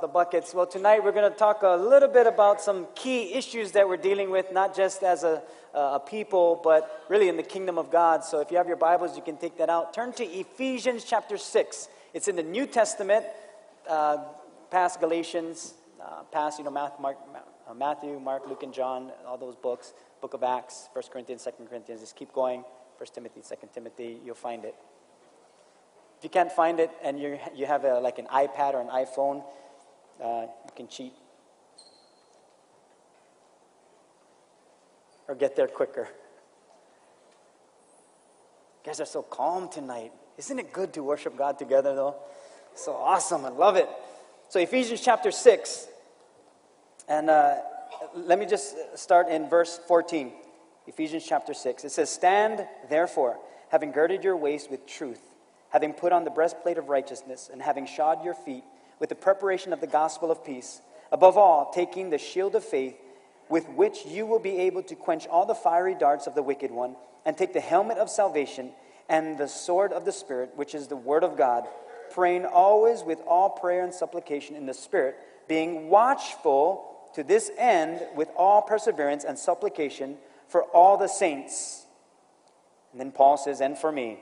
the buckets. Well, tonight we're going to talk a little bit about some key issues that we're dealing with, not just as a, a people, but really in the kingdom of God. So if you have your Bibles, you can take that out. Turn to Ephesians chapter 6. It's in the New Testament, uh, past Galatians, uh, past, you know, Matthew Mark, uh, Matthew, Mark, Luke, and John, all those books, book of Acts, 1 Corinthians, 2 Corinthians. Just keep going. 1 Timothy, 2 Timothy, you'll find it. If you can't find it and you you have a, like an iPad or an iPhone, uh, you can cheat or get there quicker. You guys are so calm tonight. Isn't it good to worship God together, though? So awesome. I love it. So, Ephesians chapter 6. And uh, let me just start in verse 14. Ephesians chapter 6. It says, Stand, therefore, having girded your waist with truth, having put on the breastplate of righteousness, and having shod your feet with the preparation of the gospel of peace. Above all, taking the shield of faith, with which you will be able to quench all the fiery darts of the wicked one, and take the helmet of salvation and the sword of the Spirit, which is the word of God, praying always with all prayer and supplication in the Spirit, being watchful to this end with all perseverance and supplication for all the saints. And then Paul says, And for me,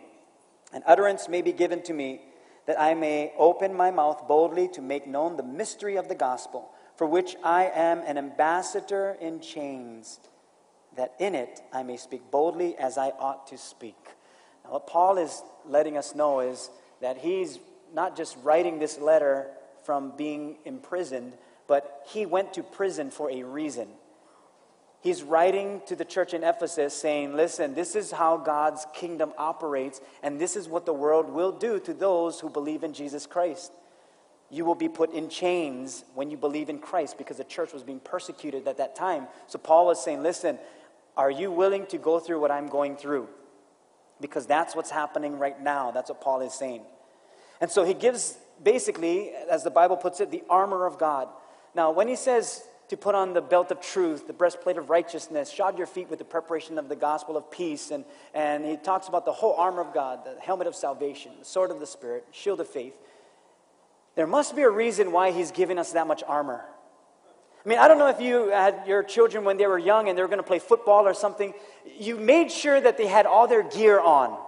an utterance may be given to me that I may open my mouth boldly to make known the mystery of the gospel, for which I am an ambassador in chains, that in it I may speak boldly as I ought to speak. Now, what Paul is letting us know is that he's not just writing this letter from being imprisoned, but he went to prison for a reason. He's writing to the church in Ephesus saying, Listen, this is how God's kingdom operates, and this is what the world will do to those who believe in Jesus Christ. You will be put in chains when you believe in Christ because the church was being persecuted at that time. So Paul was saying, Listen, are you willing to go through what I'm going through? Because that's what's happening right now. That's what Paul is saying. And so he gives basically, as the Bible puts it, the armor of God. Now, when he says to put on the belt of truth, the breastplate of righteousness, shod your feet with the preparation of the gospel of peace. And, and he talks about the whole armor of God, the helmet of salvation, the sword of the Spirit, shield of faith. There must be a reason why he's giving us that much armor. I mean, I don't know if you had your children when they were young and they were going to play football or something. You made sure that they had all their gear on.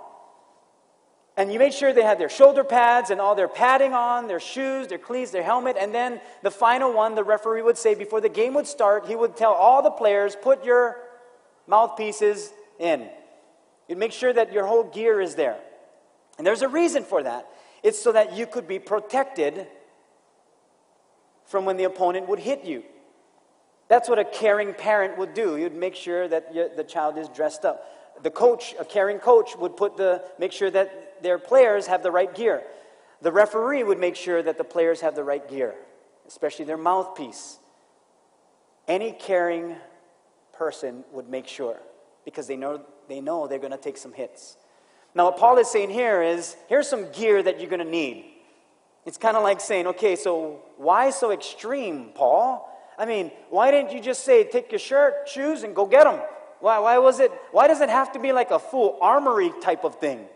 And you made sure they had their shoulder pads and all their padding on, their shoes, their cleats, their helmet. And then the final one, the referee would say before the game would start, he would tell all the players, put your mouthpieces in. You'd make sure that your whole gear is there. And there's a reason for that. It's so that you could be protected from when the opponent would hit you. That's what a caring parent would do. You'd make sure that the child is dressed up. The coach, a caring coach, would put the, make sure that their players have the right gear. The referee would make sure that the players have the right gear, especially their mouthpiece. Any caring person would make sure because they know, they know they're going to take some hits. Now, what Paul is saying here is here's some gear that you're going to need. It's kind of like saying, okay, so why so extreme, Paul? I mean, why didn't you just say, take your shirt, shoes, and go get them? Why, why was it, why does it have to be like a full armory type of thing?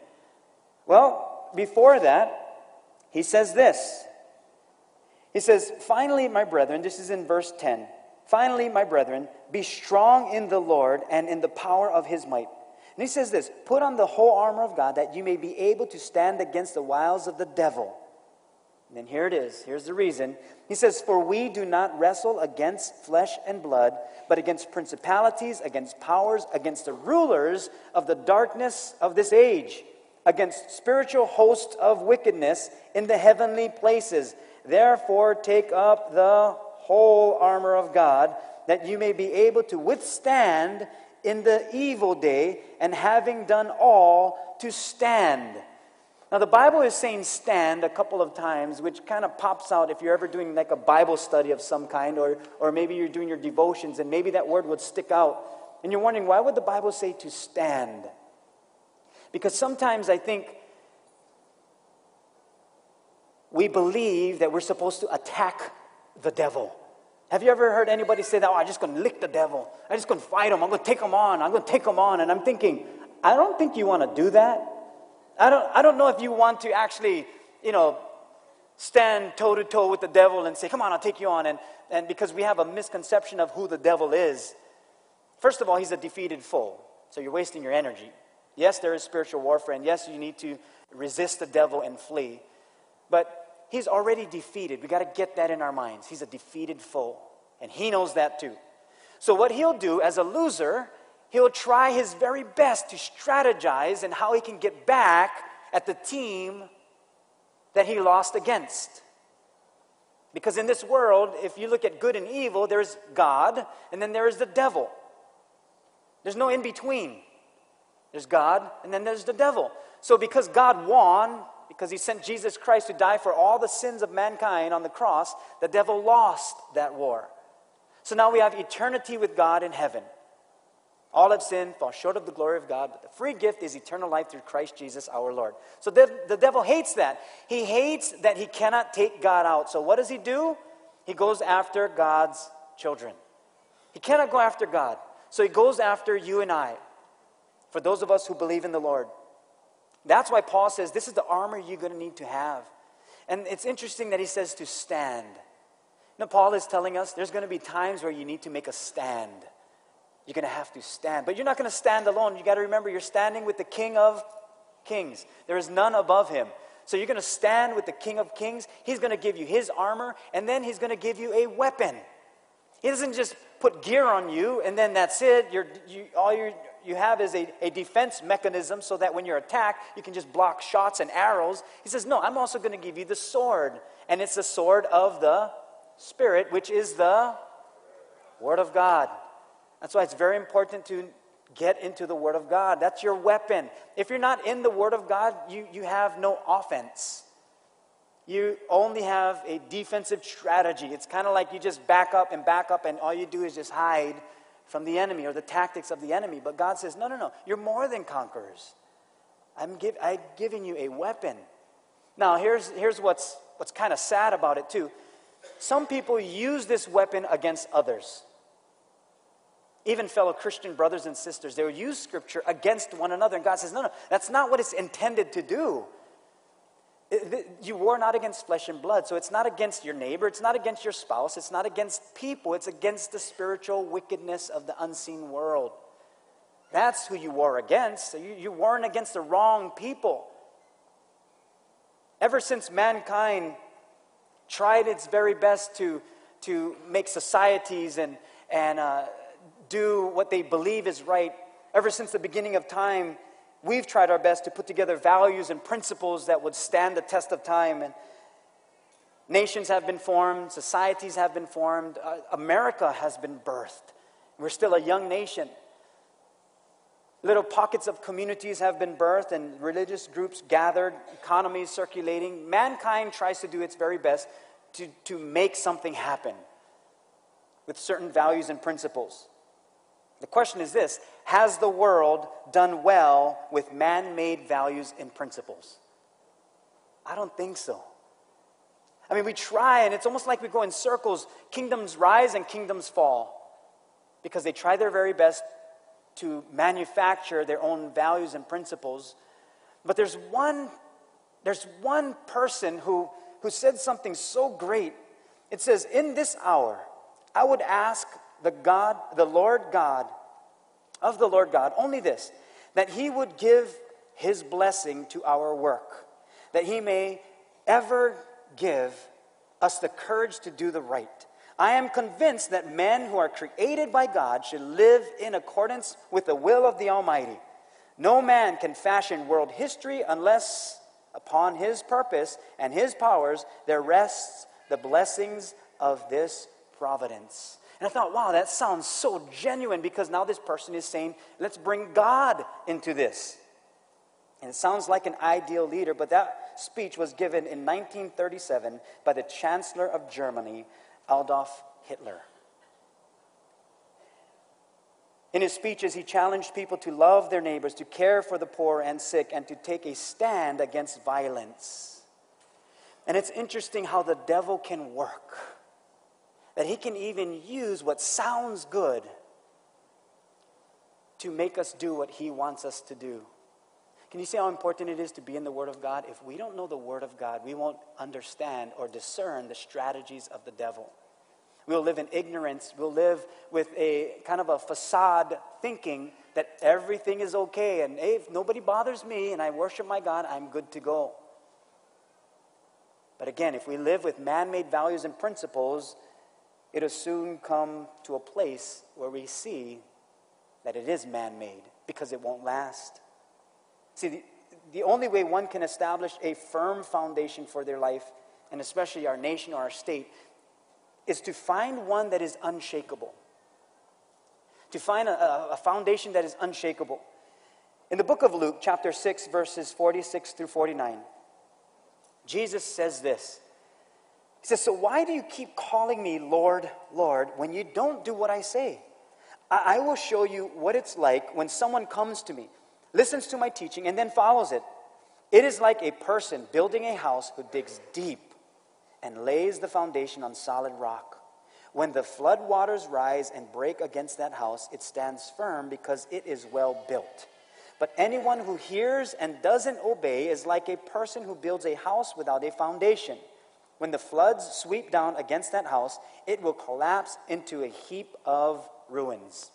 Well, before that, he says this. He says, Finally, my brethren, this is in verse 10. Finally, my brethren, be strong in the Lord and in the power of his might. And he says this Put on the whole armor of God that you may be able to stand against the wiles of the devil. And then here it is. Here's the reason. He says, For we do not wrestle against flesh and blood, but against principalities, against powers, against the rulers of the darkness of this age against spiritual hosts of wickedness in the heavenly places. Therefore, take up the whole armor of God, that you may be able to withstand in the evil day, and having done all, to stand. Now, the Bible is saying stand a couple of times, which kind of pops out if you're ever doing like a Bible study of some kind, or, or maybe you're doing your devotions, and maybe that word would stick out. And you're wondering, why would the Bible say to stand? Because sometimes I think we believe that we're supposed to attack the devil. Have you ever heard anybody say that? Oh, I'm just going to lick the devil. I'm just going to fight him. I'm going to take him on. I'm going to take him on. And I'm thinking, I don't think you want to do that. I don't, I don't know if you want to actually, you know, stand toe to toe with the devil and say, Come on, I'll take you on. And, and because we have a misconception of who the devil is, first of all, he's a defeated foe. So you're wasting your energy. Yes, there is spiritual warfare, and yes, you need to resist the devil and flee. But he's already defeated. We got to get that in our minds. He's a defeated foe, and he knows that too. So, what he'll do as a loser, he'll try his very best to strategize and how he can get back at the team that he lost against. Because in this world, if you look at good and evil, there's God, and then there is the devil. There's no in between. There's God, and then there's the devil. So, because God won, because he sent Jesus Christ to die for all the sins of mankind on the cross, the devil lost that war. So now we have eternity with God in heaven. All have sinned, fall short of the glory of God, but the free gift is eternal life through Christ Jesus our Lord. So the, the devil hates that. He hates that he cannot take God out. So what does he do? He goes after God's children. He cannot go after God. So he goes after you and I, for those of us who believe in the Lord. That's why Paul says this is the armor you're going to need to have. And it's interesting that he says to stand. Now, Paul is telling us there's going to be times where you need to make a stand. You're going to have to stand. But you're not going to stand alone. You got to remember you're standing with the King of Kings. There is none above him. So you're going to stand with the King of Kings. He's going to give you his armor, and then he's going to give you a weapon. He doesn't just put gear on you, and then that's it. You're, you, all you you have is a, a defense mechanism so that when you're attacked, you can just block shots and arrows. He says, No, I'm also going to give you the sword. And it's the sword of the Spirit, which is the Word of God. That's why it's very important to get into the Word of God. That's your weapon. If you're not in the Word of God, you, you have no offense. You only have a defensive strategy. It's kind of like you just back up and back up, and all you do is just hide from the enemy or the tactics of the enemy. But God says, no, no, no, you're more than conquerors. I'm, give, I'm giving you a weapon. Now, here's, here's what's, what's kind of sad about it, too. Some people use this weapon against others even fellow Christian brothers and sisters, they will use scripture against one another. And God says, no, no, that's not what it's intended to do. You war not against flesh and blood. So it's not against your neighbor, it's not against your spouse, it's not against people, it's against the spiritual wickedness of the unseen world. That's who you war against. You, you're against the wrong people. Ever since mankind tried its very best to, to make societies and, and uh, do what they believe is right. Ever since the beginning of time, we've tried our best to put together values and principles that would stand the test of time. And nations have been formed, societies have been formed, uh, America has been birthed. We're still a young nation. Little pockets of communities have been birthed and religious groups gathered, economies circulating. Mankind tries to do its very best to, to make something happen with certain values and principles. The question is this Has the world done well with man made values and principles? I don't think so. I mean, we try, and it's almost like we go in circles. Kingdoms rise and kingdoms fall because they try their very best to manufacture their own values and principles. But there's one, there's one person who, who said something so great. It says, In this hour, I would ask the God, the Lord God, of the Lord God, only this, that he would give his blessing to our work, that he may ever give us the courage to do the right. I am convinced that men who are created by God should live in accordance with the will of the Almighty. No man can fashion world history unless upon his purpose and his powers there rests the blessings of this providence. And I thought, wow, that sounds so genuine because now this person is saying, let's bring God into this. And it sounds like an ideal leader, but that speech was given in 1937 by the Chancellor of Germany, Adolf Hitler. In his speeches, he challenged people to love their neighbors, to care for the poor and sick, and to take a stand against violence. And it's interesting how the devil can work that he can even use what sounds good to make us do what he wants us to do. Can you see how important it is to be in the Word of God? If we don't know the Word of God, we won't understand or discern the strategies of the devil. We'll live in ignorance. We'll live with a kind of a facade thinking that everything is okay and hey, if nobody bothers me and I worship my God, I'm good to go. But again, if we live with man made values and principles, it'll soon come to a place where we see that it is man made because it won't last. See, the, the only way one can establish a firm foundation for their life, and especially our nation or our state, is to find one that is unshakable. To find a, a foundation that is unshakable. In the book of Luke, chapter 6, verses 46 through 49, Jesus says this. He says, So why do you keep calling me Lord, Lord, when you don't do what I say? I, I will show you what it's like when someone comes to me, listens to my teaching, and then follows it. It is like a person building a house who digs deep and lays the foundation on solid rock. When the flood waters rise and break against that house, it stands firm because it is well built. But anyone who hears and doesn't obey is like a person who builds a house without a foundation. When the floods sweep down against that house, it will collapse into a heap of ruins.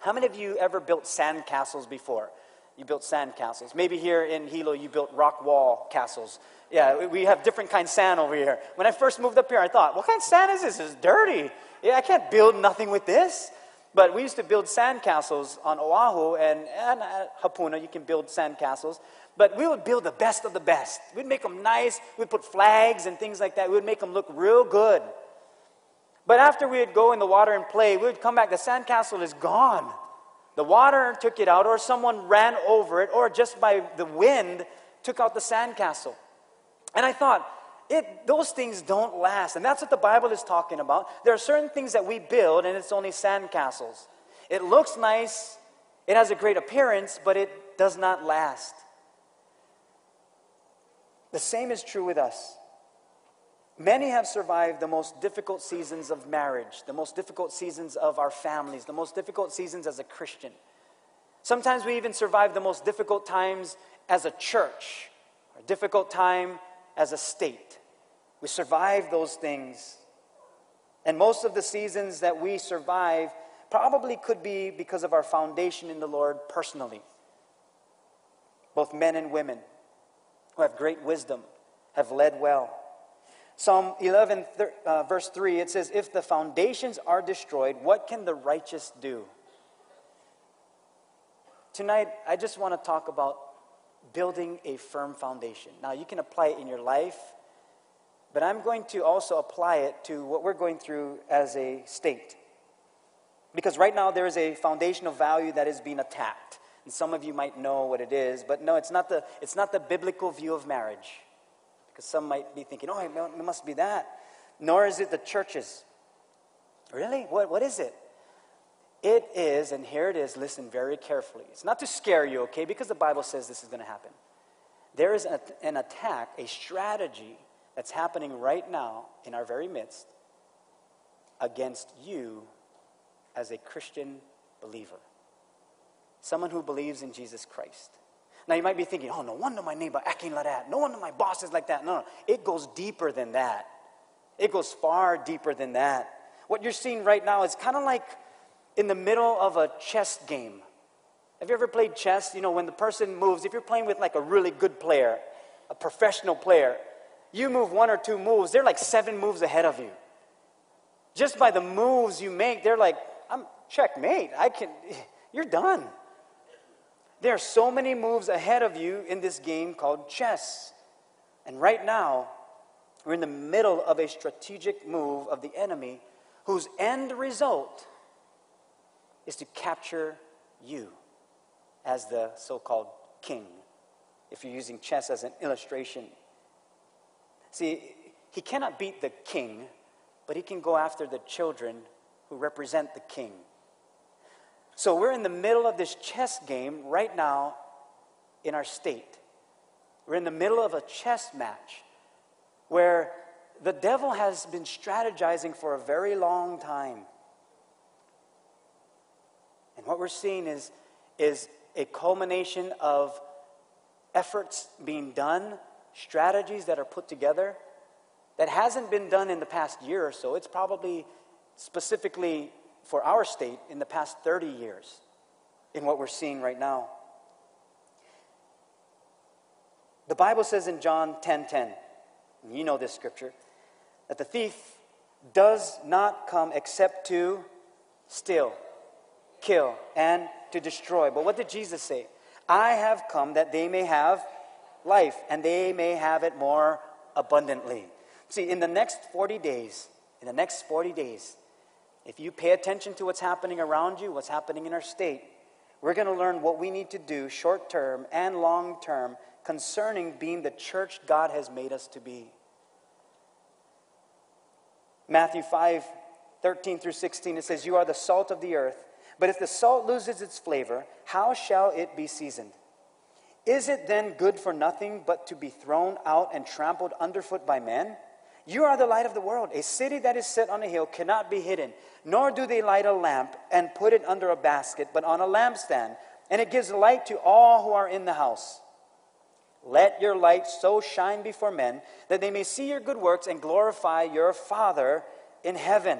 How many of you ever built sand castles before? You built sand castles. Maybe here in Hilo, you built rock wall castles. Yeah, we have different kinds of sand over here. When I first moved up here, I thought, what kind of sand is this? It's dirty. Yeah, I can't build nothing with this. But we used to build sand castles on Oahu and, and Hapuna, you can build sand castles. But we would build the best of the best. We'd make them nice. We'd put flags and things like that. We would make them look real good. But after we would go in the water and play, we would come back, the sand castle is gone. The water took it out, or someone ran over it, or just by the wind took out the sand castle. And I thought, it, those things don't last. And that's what the Bible is talking about. There are certain things that we build, and it's only sand castles. It looks nice, it has a great appearance, but it does not last. The same is true with us. Many have survived the most difficult seasons of marriage, the most difficult seasons of our families, the most difficult seasons as a Christian. Sometimes we even survive the most difficult times as a church, a difficult time as a state. We survive those things. And most of the seasons that we survive probably could be because of our foundation in the Lord personally. Both men and women who have great wisdom have led well. Psalm 11, uh, verse 3, it says, If the foundations are destroyed, what can the righteous do? Tonight, I just want to talk about building a firm foundation. Now, you can apply it in your life, but I'm going to also apply it to what we're going through as a state. Because right now, there is a foundational value that is being attacked. And some of you might know what it is, but no, it's not the, it's not the biblical view of marriage. Because some might be thinking, oh, it must be that. Nor is it the churches. Really? What, what is it? It is, and here it is, listen very carefully. It's not to scare you, okay, because the Bible says this is going to happen. There is an attack, a strategy that's happening right now in our very midst against you as a Christian believer, someone who believes in Jesus Christ. Now you might be thinking, oh, no wonder my neighbor acting like that. No wonder my boss is like that. No, no, it goes deeper than that. It goes far deeper than that. What you're seeing right now is kind of like in the middle of a chess game. Have you ever played chess? You know, when the person moves, if you're playing with like a really good player, a professional player, you move one or two moves, they're like seven moves ahead of you. Just by the moves you make, they're like, I'm checkmate. I can, you're done. There are so many moves ahead of you in this game called chess. And right now, we're in the middle of a strategic move of the enemy whose end result is to capture you as the so called king, if you're using chess as an illustration. See, he cannot beat the king, but he can go after the children who represent the king. So we're in the middle of this chess game right now in our state. We're in the middle of a chess match where the devil has been strategizing for a very long time. And what we're seeing is, is a culmination of efforts being done, strategies that are put together that hasn't been done in the past year or so. It's probably specifically for our state in the past 30 years in what we're seeing right now. The Bible says in John 10:10, 10, 10, you know this scripture, that the thief does not come except to steal, kill, and to destroy. But what did Jesus say? I have come that they may have life and they may have it more abundantly. See, in the next 40 days, in the next 40 days, if you pay attention to what's happening around you, what's happening in our state, we're going to learn what we need to do short term and long term concerning being the church God has made us to be. Matthew 5 13 through 16, it says, You are the salt of the earth, but if the salt loses its flavor, how shall it be seasoned? Is it then good for nothing but to be thrown out and trampled underfoot by men? You are the light of the world. A city that is set on a hill cannot be hidden, nor do they light a lamp and put it under a basket, but on a lampstand, and it gives light to all who are in the house. Let your light so shine before men that they may see your good works and glorify your Father in heaven.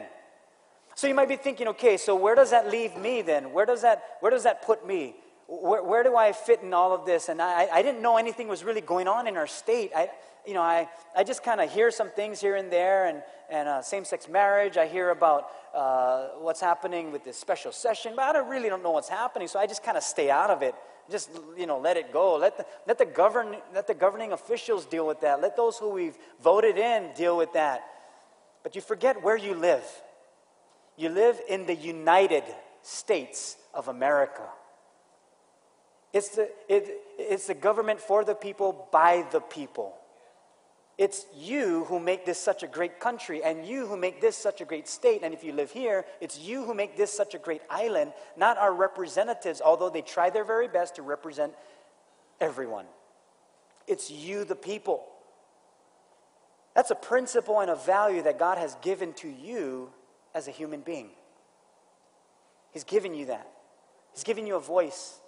So you might be thinking, okay, so where does that leave me then? Where does that, where does that put me? Where, where do I fit in all of this? And I, I didn't know anything was really going on in our state. I, you know, I, I just kind of hear some things here and there, and, and uh, same sex marriage. I hear about uh, what's happening with this special session, but I don't really don't know what's happening, so I just kind of stay out of it. Just you know let it go. Let the, let the govern let the governing officials deal with that. Let those who we've voted in deal with that. But you forget where you live. You live in the united states of america. It's the, it, it's the government for the people by the people it's you who make this such a great country, and you who make this such a great state. And if you live here, it's you who make this such a great island, not our representatives, although they try their very best to represent everyone. It's you, the people. That's a principle and a value that God has given to you as a human being. He's given you that. He's given you a voice.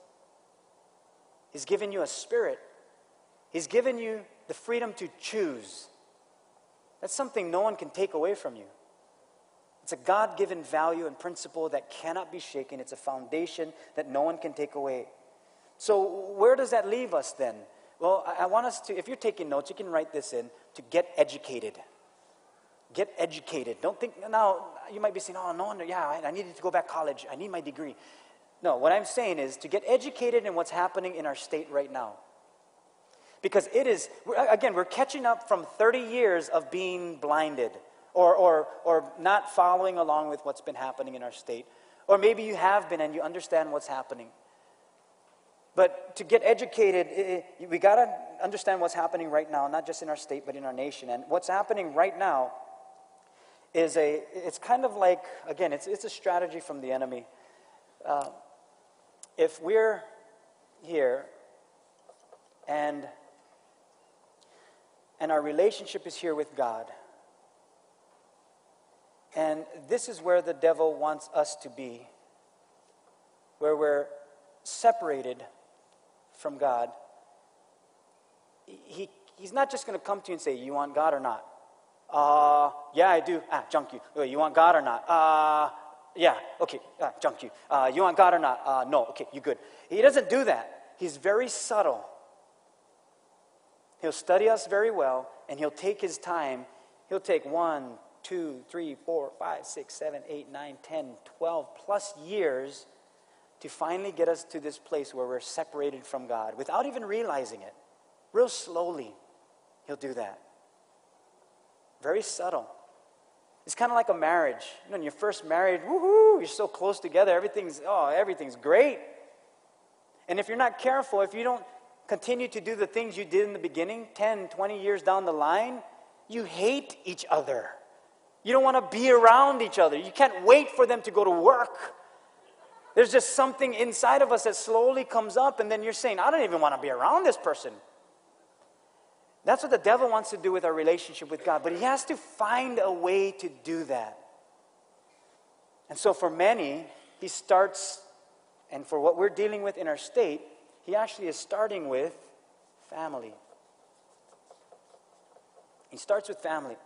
He's given you a spirit. He's given you the freedom to choose. That's something no one can take away from you. It's a God given value and principle that cannot be shaken. It's a foundation that no one can take away. So, where does that leave us then? Well, I want us to, if you're taking notes, you can write this in to get educated. Get educated. Don't think, now, you might be saying, oh, no wonder, yeah, I, needed to go back college. I need my degree. No, what I'm saying is to get educated in what's happening in our state right now. Because it is, again, we're catching up from 30 years of being blinded or, or, or not following along with what's been happening in our state. Or maybe you have been and you understand what's happening. But to get educated, we got to understand what's happening right now, not just in our state, but in our nation. And what's happening right now is a, it's kind of like, again, it's, it's a strategy from the enemy. Uh, if we're here and and our relationship is here with God. And this is where the devil wants us to be, where we're separated from God. He, he's not just going to come to you and say, You want God or not? Uh, yeah, I do. Ah, junk you. You want God or not? Uh, yeah, okay, ah, junk you. Uh, you want God or not? Uh, no, okay, you good. He doesn't do that. He's very subtle. He'll study us very well, and he'll take his time. He'll take one, two, three, four, five, six, seven, eight, nine, ten, twelve plus years to finally get us to this place where we're separated from God without even realizing it. Real slowly, he'll do that. Very subtle. It's kind of like a marriage. You know, when you're first married, woohoo, you're so close together, everything's, oh, everything's great. And if you're not careful, if you don't continue to do the things you did in the beginning, 10, 20 years down the line, you hate each other. You don't want to be around each other. You can't wait for them to go to work. There's just something inside of us that slowly comes up, and then you're saying, I don't even want to be around this person. That's what the devil wants to do with our relationship with God, but he has to find a way to do that. And so, for many, he starts, and for what we're dealing with in our state, he actually is starting with Family. He starts with family.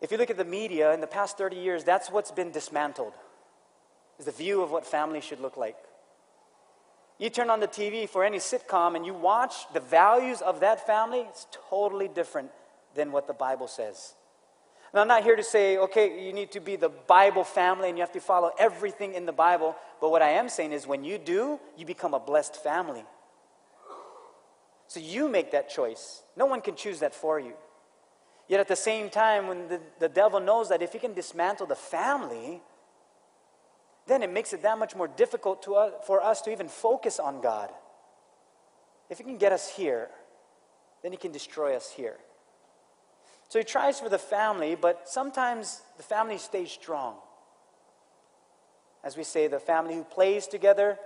If you look at the media in the past 30 years, that's what's been dismantled. Is the view of what family should look like. You turn on the TV for any sitcom and you watch the values of that family, it's totally different than what the Bible says. And I'm not here to say, okay, you need to be the Bible family and you have to follow everything in the Bible. But what I am saying is when you do, you become a blessed family. So you make that choice. No one can choose that for you. Yet at the same time, when the, the devil knows that if he can dismantle the family, then it makes it that much more difficult to, uh, for us to even focus on God. If he can get us here, then he can destroy us here. So he tries for the family, but sometimes the family stays strong. As we say, the family who plays together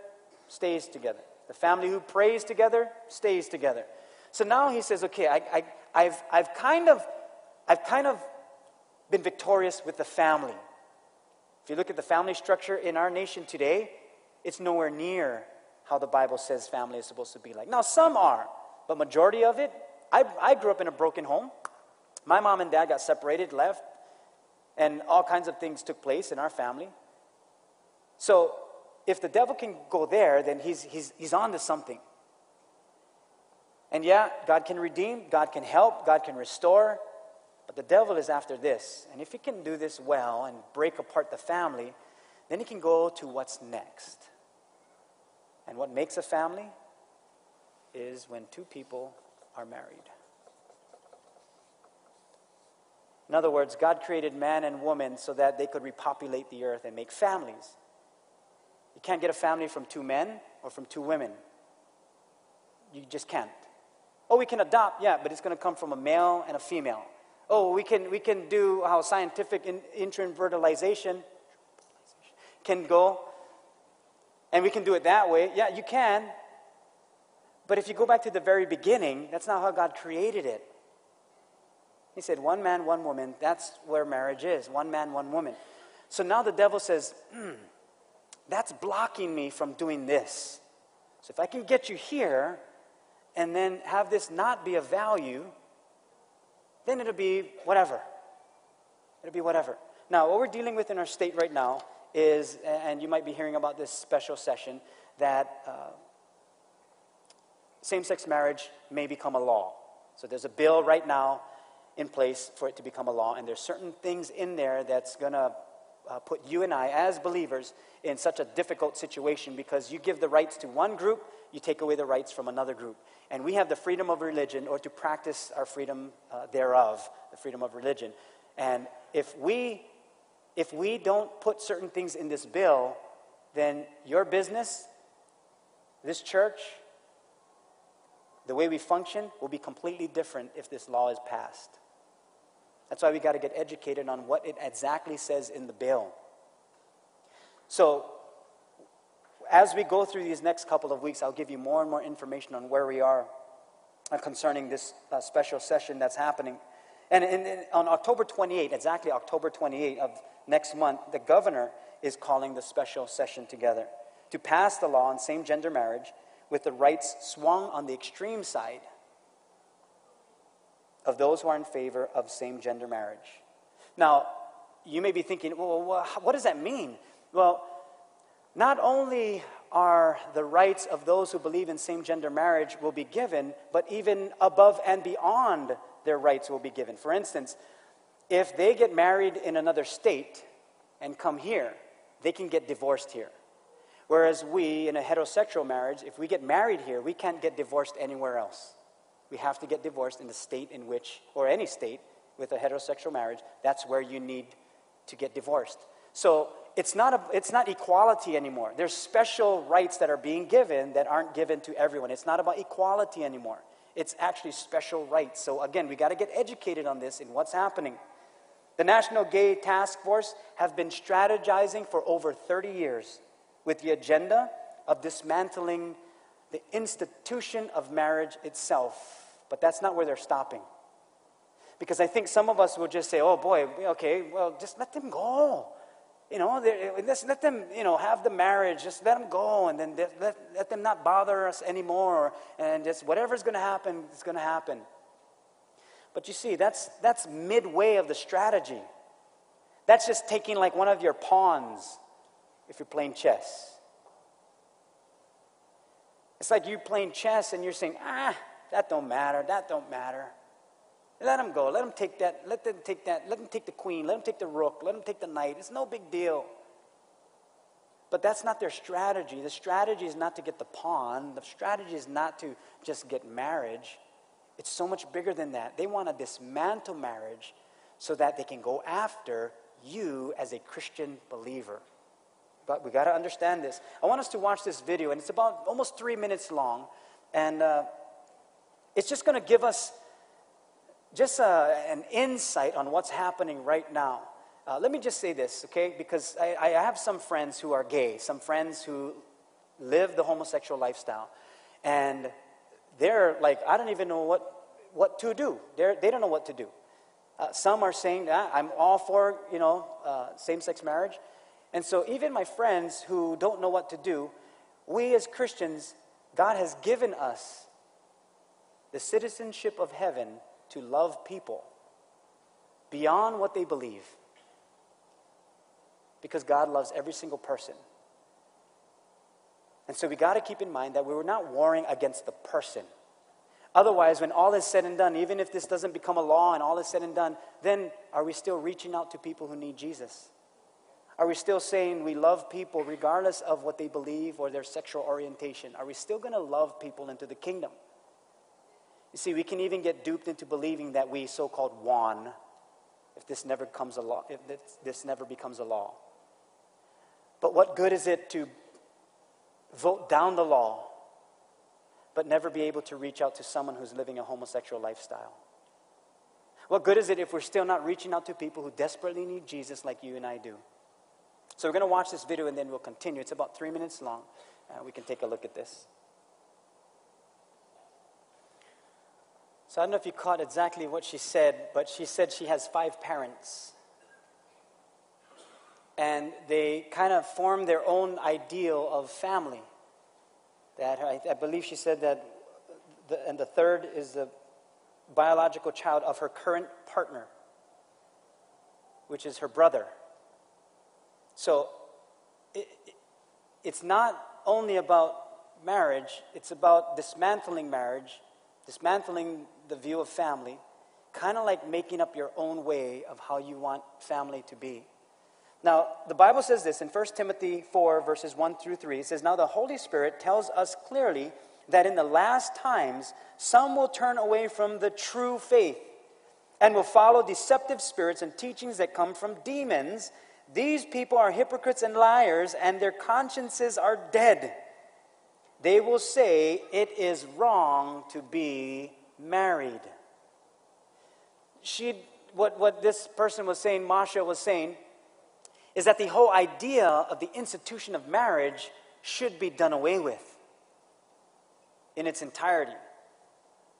stays together. The family who prays together stays together. So now he says, okay, I, I, I've, I've, kind of, I've kind of been victorious with the family. If you look at the family structure in our nation today, it's nowhere near how the Bible says family is supposed to be like. Now, some are, but majority of it, I, I grew up in a broken home. My mom and dad got separated, left, and all kinds of things took place in our family. So, if the devil can go there, then he's, he's, he's on to something. And yeah, God can redeem, God can help, God can restore, but the devil is after this. And if he can do this well and break apart the family, then he can go to what's next. And what makes a family is when two people are married. In other words, God created man and woman so that they could repopulate the earth and make families. You can't get a family from two men or from two women. You just can't. Oh, we can adopt, yeah, but it's going to come from a male and a female oh, we can, we can do how scientific in, intrafertilization can go, and we can do it that way. Yeah, you can. But if you go back to the very beginning, that's not how God created it. He said, one man, one woman, that's where marriage is one man, one woman. So now the devil says, hmm, that's blocking me from doing this. So if I can get you here and then have this not be of value, then it'll be whatever. It'll be whatever. Now, what we're dealing with in our state right now is, and you might be hearing about this special session, that uh, same sex marriage may become a law. So there's a bill right now in place for it to become a law, and there's certain things in there that's going to uh, put you and I, as believers, in such a difficult situation because you give the rights to one group, you take away the rights from another group. And we have the freedom of religion, or to practice our freedom uh, thereof, the freedom of religion. And if we, if we don't put certain things in this bill, then your business, this church, the way we function will be completely different if this law is passed. That's why we got to get educated on what it exactly says in the bill. So, as we go through these next couple of weeks, I'll give you more and more information on where we are uh, concerning this uh, special session that's happening. And in, in, on October 28, exactly October 28 of next month, the governor is calling the special session together to pass the law on same gender marriage with the rights swung on the extreme side of those who are in favor of same gender marriage. Now, you may be thinking, well, what does that mean? Well, not only are the rights of those who believe in same gender marriage will be given, but even above and beyond their rights will be given. For instance, if they get married in another state and come here, they can get divorced here. Whereas we, in a heterosexual marriage, if we get married here, we can't get divorced anywhere else. We have to get divorced in the state in which, or any state with a heterosexual marriage, that's where you need to get divorced. So it's not, a, it's not equality anymore. There's special rights that are being given that aren't given to everyone. It's not about equality anymore. It's actually special rights. So, again, we got to get educated on this and what's happening. The National Gay Task Force have been strategizing for over 30 years with the agenda of dismantling the institution of marriage itself. But that's not where they're stopping. Because I think some of us will just say, oh boy, okay, well, just let them go. You know, let's let them, you know, have the marriage. Just let them go, and then let, let them not bother us anymore. And just whatever's going to happen, it's going to happen. But you see, that's that's midway of the strategy. That's just taking like one of your pawns if you're playing chess. It's like you playing chess and you're saying, ah, that don't matter, that don't matter. Let them go. Let them take that. Let them take that. Let them take the queen. Let them take the rook. Let them take the knight. It's no big deal. But that's not their strategy. The strategy is not to get the pawn. The strategy is not to just get marriage. It's so much bigger than that. They want to dismantle marriage so that they can go after you as a Christian believer. But we got to understand this. I want us to watch this video, and it's about almost three minutes long. And uh, it's just going to give us just uh, an insight on what's happening right now. Uh, let me just say this, okay? Because I, I have some friends who are gay, some friends who live the homosexual lifestyle. And they're like, I don't even know what, what to do. They're, they don't know what to do. Uh, some are saying that I'm all for, you know, uh, same-sex marriage. And so even my friends who don't know what to do, we as Christians, God has given us the citizenship of heaven to love people beyond what they believe because God loves every single person. And so we got to keep in mind that we were not warring against the person. Otherwise, when all is said and done, even if this doesn't become a law and all is said and done, then are we still reaching out to people who need Jesus? Are we still saying we love people regardless of what they believe or their sexual orientation? Are we still going to love people into the kingdom? You see, we can even get duped into believing that we so called won if this never comes a law, if this, this never becomes a law. But what good is it to vote down the law but never be able to reach out to someone who's living a homosexual lifestyle? What good is it if we're still not reaching out to people who desperately need Jesus like you and I do? So we're going to watch this video and then we'll continue. It's about three minutes long. Uh, we can take a look at this. So I don't know if you caught exactly what she said, but she said she has five parents. And they kind of form their own ideal of family. That I, I believe she said that, the, and the third is the biological child of her current partner, which is her brother. So it, it's not only about marriage, it's about dismantling marriage, dismantling the view of family, kind of like making up your own way of how you want family to be. Now, the Bible says this in 1 Timothy 4, verses 1 through 3. It says, Now the Holy Spirit tells us clearly that in the last times some will turn away from the true faith and will follow deceptive spirits and teachings that come from demons. These people are hypocrites and liars, and their consciences are dead. They will say it is wrong to be married. She, what, what this person was saying, Masha was saying, is that the whole idea of the institution of marriage should be done away with in its entirety.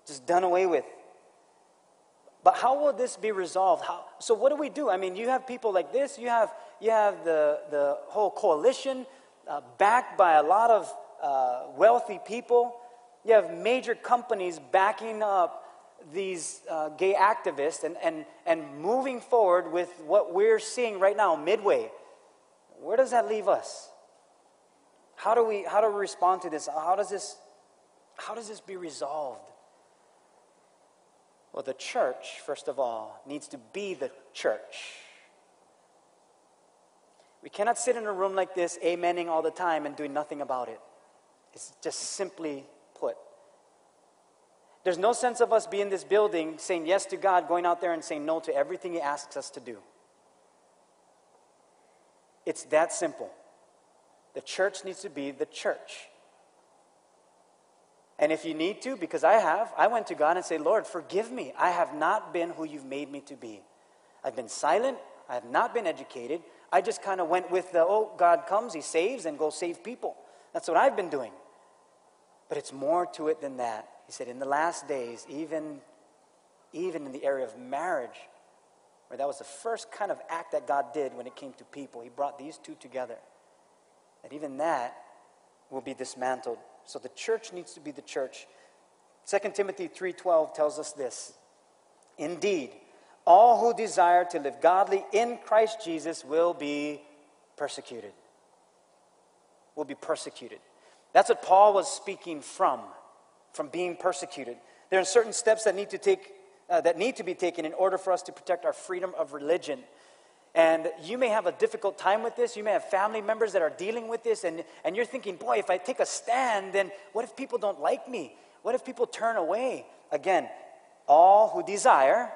Just done away with. But how will this be resolved? How, so what do we do? I mean, you have people like this. You have you have the the whole coalition uh, backed by a lot of uh, wealthy people you have major companies backing up these uh, gay activists and, and, and moving forward with what we're seeing right now, midway. Where does that leave us? How do we, how do we respond to this? How does this, how does this be resolved? Well, the church, first of all, needs to be the church. We cannot sit in a room like this, amening all the time and doing nothing about it. It's just simply put. There's no sense of us being in this building saying yes to God, going out there and saying no to everything He asks us to do. It's that simple. The church needs to be the church. And if you need to, because I have, I went to God and say, Lord, forgive me. I have not been who you've made me to be. I've been silent. I have not been educated. I just kind of went with the, oh, God comes, He saves, and go save people. That's what I've been doing. But it's more to it than that. He said, in the last days, even, even in the area of marriage, Or that was the first kind of act that God did when it came to people. He brought these two together. And even that will be dismantled. So the church needs to be the church. 2 Timothy 3:12 tells us this. Indeed, all who desire to live godly in Christ Jesus will be persecuted. Will be persecuted. That's what Paul was speaking from, from being persecuted. There are certain steps that need to take uh, that need to be taken in order for us to protect our freedom of religion. And you may have a difficult time with this. You may have family members that are dealing with this, and, and you're thinking, boy, if I take a stand, then what if people don't like me? What if people turn away? Again, all who desire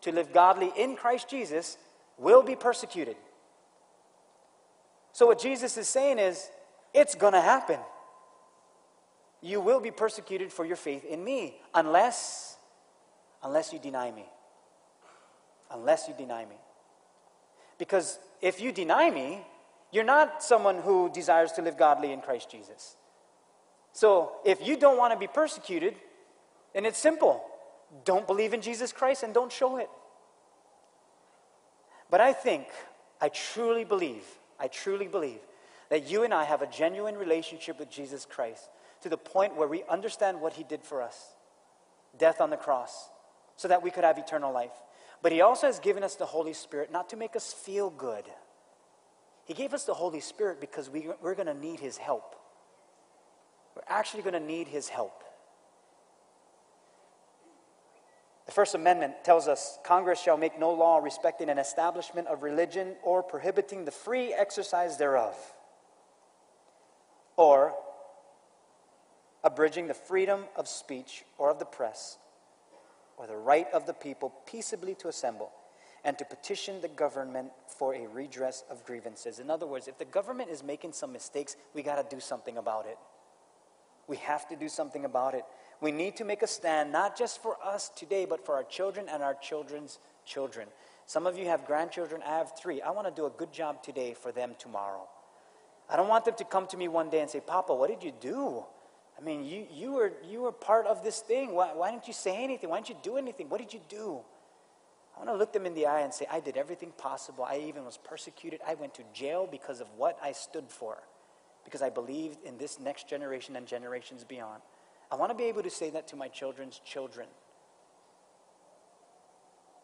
to live godly in Christ Jesus will be persecuted. So, what Jesus is saying is, it's going to happen. You will be persecuted for your faith in me unless unless you deny me. Unless you deny me. Because if you deny me, you're not someone who desires to live godly in Christ Jesus. So if you don't want to be persecuted, then it's simple. Don't believe in Jesus Christ and don't show it. But I think, I truly believe, I truly believe that you and I have a genuine relationship with Jesus Christ to the point where we understand what he did for us death on the cross, so that we could have eternal life. But He also has given us the Holy Spirit not to make us feel good. He gave us the Holy Spirit because we, we're going to need His help. We're actually going to need His help. The First Amendment tells us Congress shall make no law respecting an establishment of religion or prohibiting the free exercise thereof, or abridging the freedom of speech or of the press or the right of the people peaceably to assemble and to petition the government for a redress of grievances. In other words, if the government is making some mistakes, we got to do something about it. We have to do something about it. We need to make a stand, not just for us today, but for our children and our children's children. Some of you have grandchildren, I have three. I want to do a good job today for them tomorrow. I don't want them to come to me one day and say, Papa, what did you do? I mean, you, you, were, you were part of this thing. Why, why didn't you say anything? Why didn't you do anything? What did you do? I want to look them in the eye and say, I did everything possible. I even was persecuted. I went to jail because of what I stood for, because I believed in this next generation and generations beyond. I want to be able to say that to my children's children.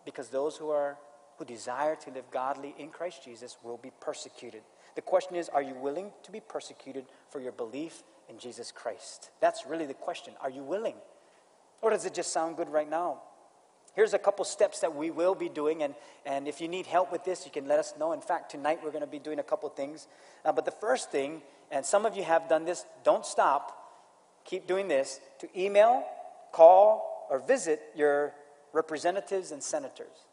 Because those who are who desire to live godly in Christ Jesus will be persecuted. The question is, are you willing to be persecuted for your belief in Jesus Christ? That's really the question. Are you willing? Or does it just sound good right now? Here's a couple steps that we will be doing, and, and if you need help with this, you can let us know. In fact, tonight we're going to be doing a couple things. Uh, but the first thing, and some of you have done this, don't stop. Keep doing this to email, call, or visit your representatives and senators.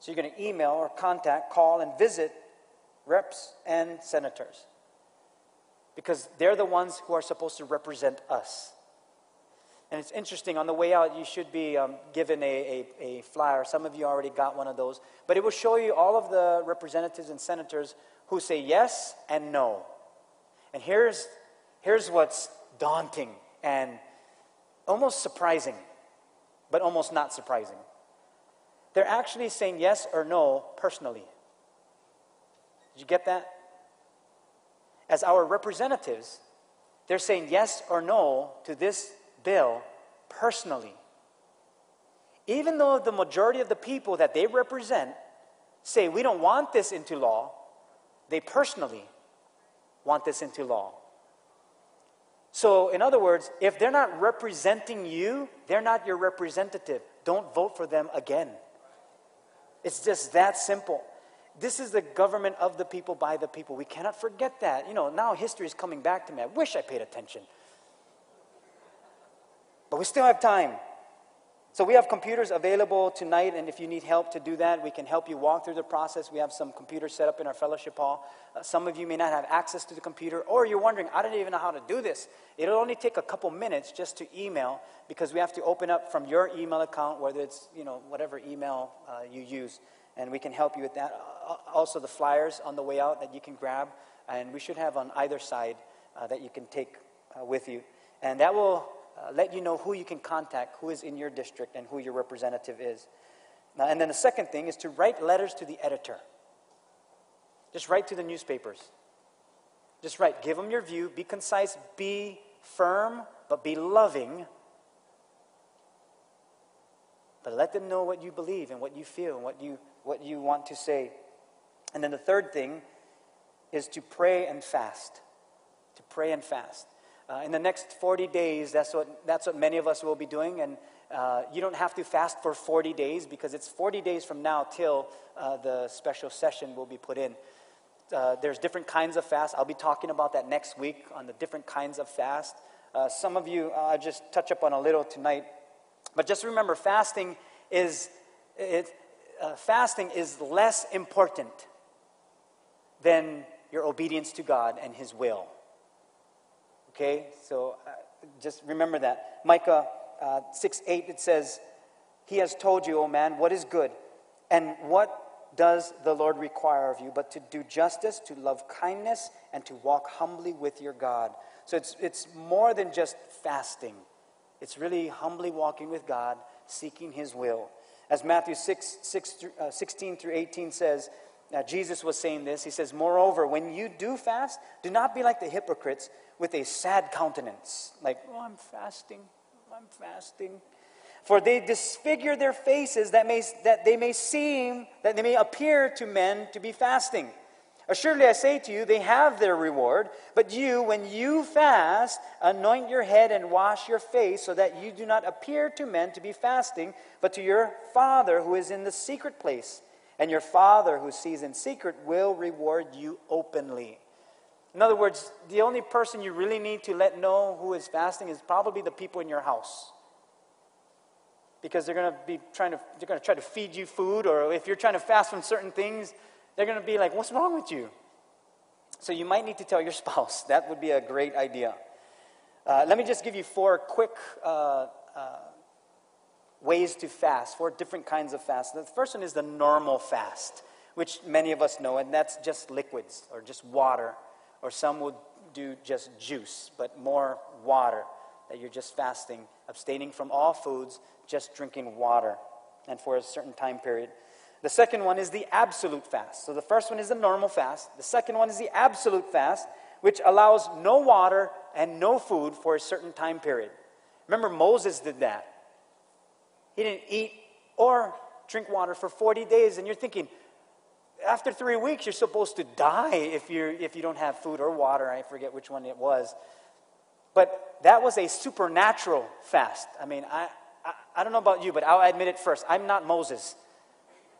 So you're going to email or contact, call, and visit reps and senators because they're the ones who are supposed to represent us. And it's interesting, on the way out, you should be um, given a, a, a, flyer. Some of you already got one of those. But it will show you all of the representatives and senators who say yes and no. And here's, here's what's daunting and almost surprising, but almost not surprising. They're actually saying yes or no personally. Did you get that? As our representatives, they're saying yes or no to this bill personally. Even though the majority of the people that they represent say we don't want this into law, they personally want this into law. So, in other words, if they're not representing you, they're not your representative. Don't vote for them again. It's just that simple. This is the government of the people, by the people. We cannot forget that. You know, now history is coming back to me. I wish I paid attention. But we still have time. So we have computers available tonight, and if you need help to do that, we can help you walk through the process. We have some computers set up in our fellowship hall. Uh, some of you may not have access to the computer, or you're wondering, I don't even know how to do this. It'll only take a couple minutes just to email, because we have to open up from your email account, whether it's you know whatever email uh, you use and we can help you with that. Also, the flyers on the way out that you can grab, and we should have on either side uh, that you can take uh, with you. And that will uh, let you know who you can contact, who is in your district, and who your representative is. Now, and then the second thing is to write letters to the editor. Just write to the newspapers. Just write. Give them your view. Be concise. Be firm, but be loving. But let them know what you believe and what you feel and what you, what you want to say. And then the third thing is to pray and fast. To pray and fast. Uh, in the next 40 days, that's what, that's what many of us will be doing. And uh, you don't have to fast for 40 days because it's 40 days from now till uh, the special session will be put in. Uh, there's different kinds of fast. I'll be talking about that next week on the different kinds of fast. Uh, some of you, uh, I'll just touch up on a little tonight. But just remember, fasting is, it, uh, fasting is less important than your obedience to God and His will. Okay? So uh, just remember that. Micah uh, 6 8, it says, He has told you, O man, what is good, and what does the Lord require of you, but to do justice, to love kindness, and to walk humbly with your God. So it's, it's more than just fasting. It's really humbly walking with God, seeking His will. As Matthew 6, 6 uh, 16 through 18 says, now, Jesus was saying this. He says, Moreover, when you do fast, do not be like the hypocrites with a sad countenance. Like, oh, I'm fasting. I'm fasting. For they disfigure their faces that, may, that they may seem, that they may appear to men to be fasting. Assuredly, I say to you, they have their reward. But you, when you fast, anoint your head and wash your face, so that you do not appear to men to be fasting, but to your Father who is in the secret place. And your Father who sees in secret will reward you openly. In other words, the only person you really need to let know who is fasting is probably the people in your house. Because they're going to be trying to, they're going to try to feed you food, or if you're trying to fast from certain things, they're going to be like, What's wrong with you? So you might need to tell your spouse. That would be a great idea. Uh, let me just give you four quick uh, uh, ways to fast, four different kinds of fast. The first one is the normal fast, which many of us know, and that's just liquids or just water or some would do just juice, but more water, that you're just fasting, abstaining from all foods, just drinking water, and for a certain time period. The second one is the absolute fast. So the first one is the normal fast. The second one is the absolute fast, which allows no water and no food for a certain time period. Remember, Moses did that. He didn't eat or drink water for 40 days, and you're thinking, after three weeks, you're supposed to die if, you if you don't have food or water. I forget which one it was. But that was a supernatural fast. I mean, I, I, I don't know about you, but I'll admit it first. I'm not Moses.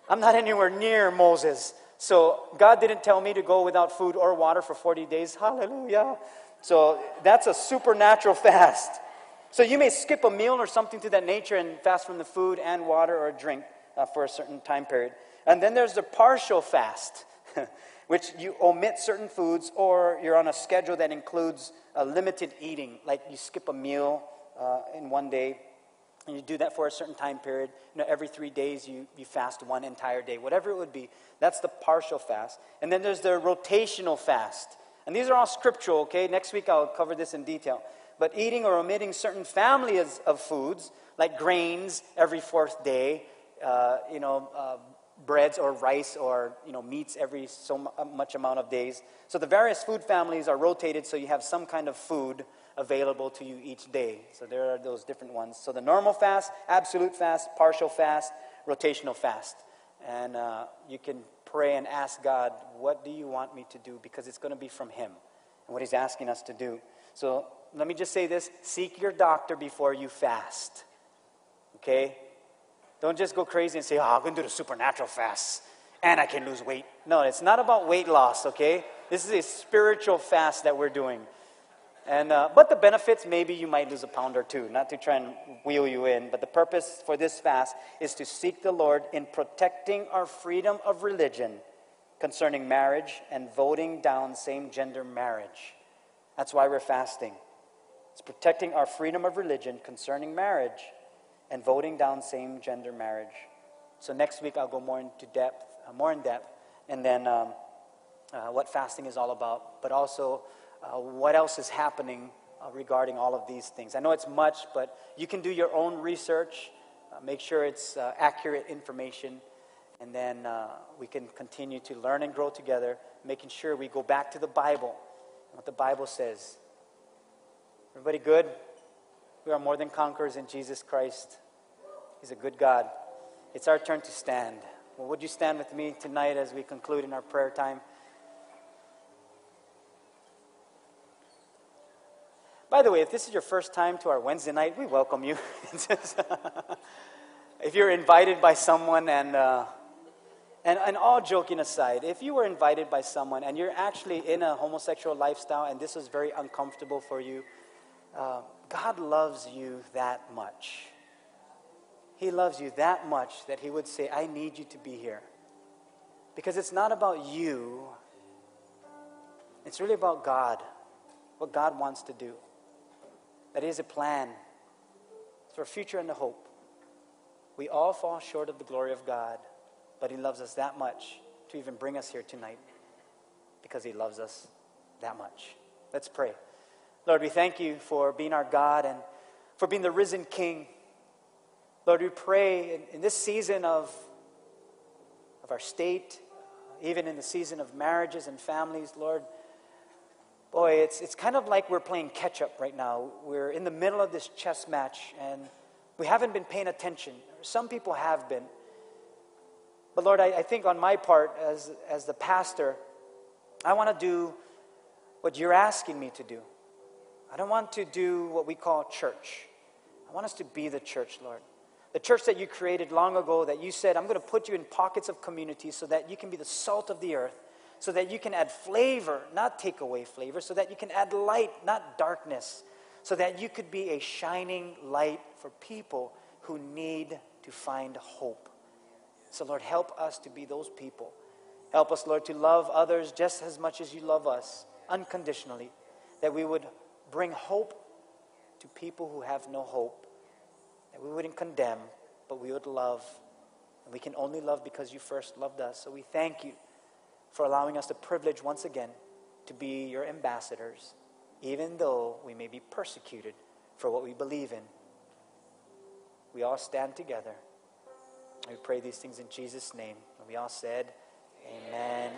I'm not anywhere near Moses. So God didn't tell me to go without food or water for 40 days. Hallelujah. So that's a supernatural fast. So you may skip a meal or something to that nature and fast from the food and water or drink uh, for a certain time period. And then there's the partial fast, which you omit certain foods or you're on a schedule that includes a limited eating, like you skip a meal uh, in one day. And you do that for a certain time period. You know, every three days you, you fast one entire day, whatever it would be. That's the partial fast. And then there's the rotational fast. And these are all scriptural, okay? Next week I'll cover this in detail. But eating or omitting certain families of foods, like grains every fourth day, uh, you know, uh, breads or rice or you know meats every so uh, much amount of days. So the various food families are rotated so you have some kind of food available to you each day. So there are those different ones. So the normal fast, absolute fast, partial fast, rotational fast. And uh, you can pray and ask God, what do you want me to do? Because it's going to be from Him and what He's asking us to do. So let me just say this seek your doctor before you fast. Okay? Don't just go crazy and say, oh, I'm going to do the supernatural fast and I can lose weight. No, it's not about weight loss, okay? This is a spiritual fast that we're doing. And, uh, but the benefits, maybe you might lose a pound or two, not to try and wheel you in. But the purpose for this fast is to seek the Lord in protecting our freedom of religion concerning marriage and voting down same gender marriage. That's why we're fasting. It's protecting our freedom of religion concerning marriage and voting down same gender marriage. So next week I'll go more into depth, uh, more in depth, and then um, uh, what fasting is all about, but also uh, what else is happening uh, regarding all of these things. I know it's much, but you can do your own research. uh, make sure it's uh, accurate information, and then we can continue to learn and grow together, making sure we go back to the Bible, what the Bible says. Everybody good? We are more than conquerors in Jesus Christ. He's a good God. It's our turn to stand. Well, would you stand with me tonight as we conclude in our prayer time? By the way, if this is your first time to our Wednesday night, we welcome you. if you're invited by someone, and, uh, and, and all joking aside, if you were invited by someone and you're actually in a homosexual lifestyle and this is very uncomfortable for you, uh, God loves you that much. He loves you that much that He would say, I need you to be here. Because it's not about you, it's really about God, what God wants to do. That is a plan for a future and a hope. We all fall short of the glory of God, but He loves us that much to even bring us here tonight because He loves us that much. Let's pray. Lord, we thank you for being our God and for being the risen King. Lord, we pray in, in this season of, of our state, even in the season of marriages and families, Lord boy, it's, it's kind of like we're playing catch up right now. We're in the middle of this chess match and we haven't been paying attention. Some people have been. But Lord, I, I think on my part as, as the pastor, I want to do what you're asking me to do. I don't want to do what we call church. I want us to be the church, Lord. The church that you created long ago, that you said, I'm going to put you in pockets of community so that you can be the salt of the earth so that you can add flavor, not take away flavor, so that you can add light, not darkness, so that you could be a shining light for people who need to find hope. So, Lord, help us to be those people. Help us, Lord, to love others just as much as you love us, unconditionally, that we would bring hope to people who have no hope, that we wouldn't condemn, but we would love. And we can only love because you first loved us. So we thank you for allowing us the privilege once again to be your ambassadors, even though we may be persecuted for what we believe in. We all stand together. We pray these things in Jesus' name. And we all said, Amen.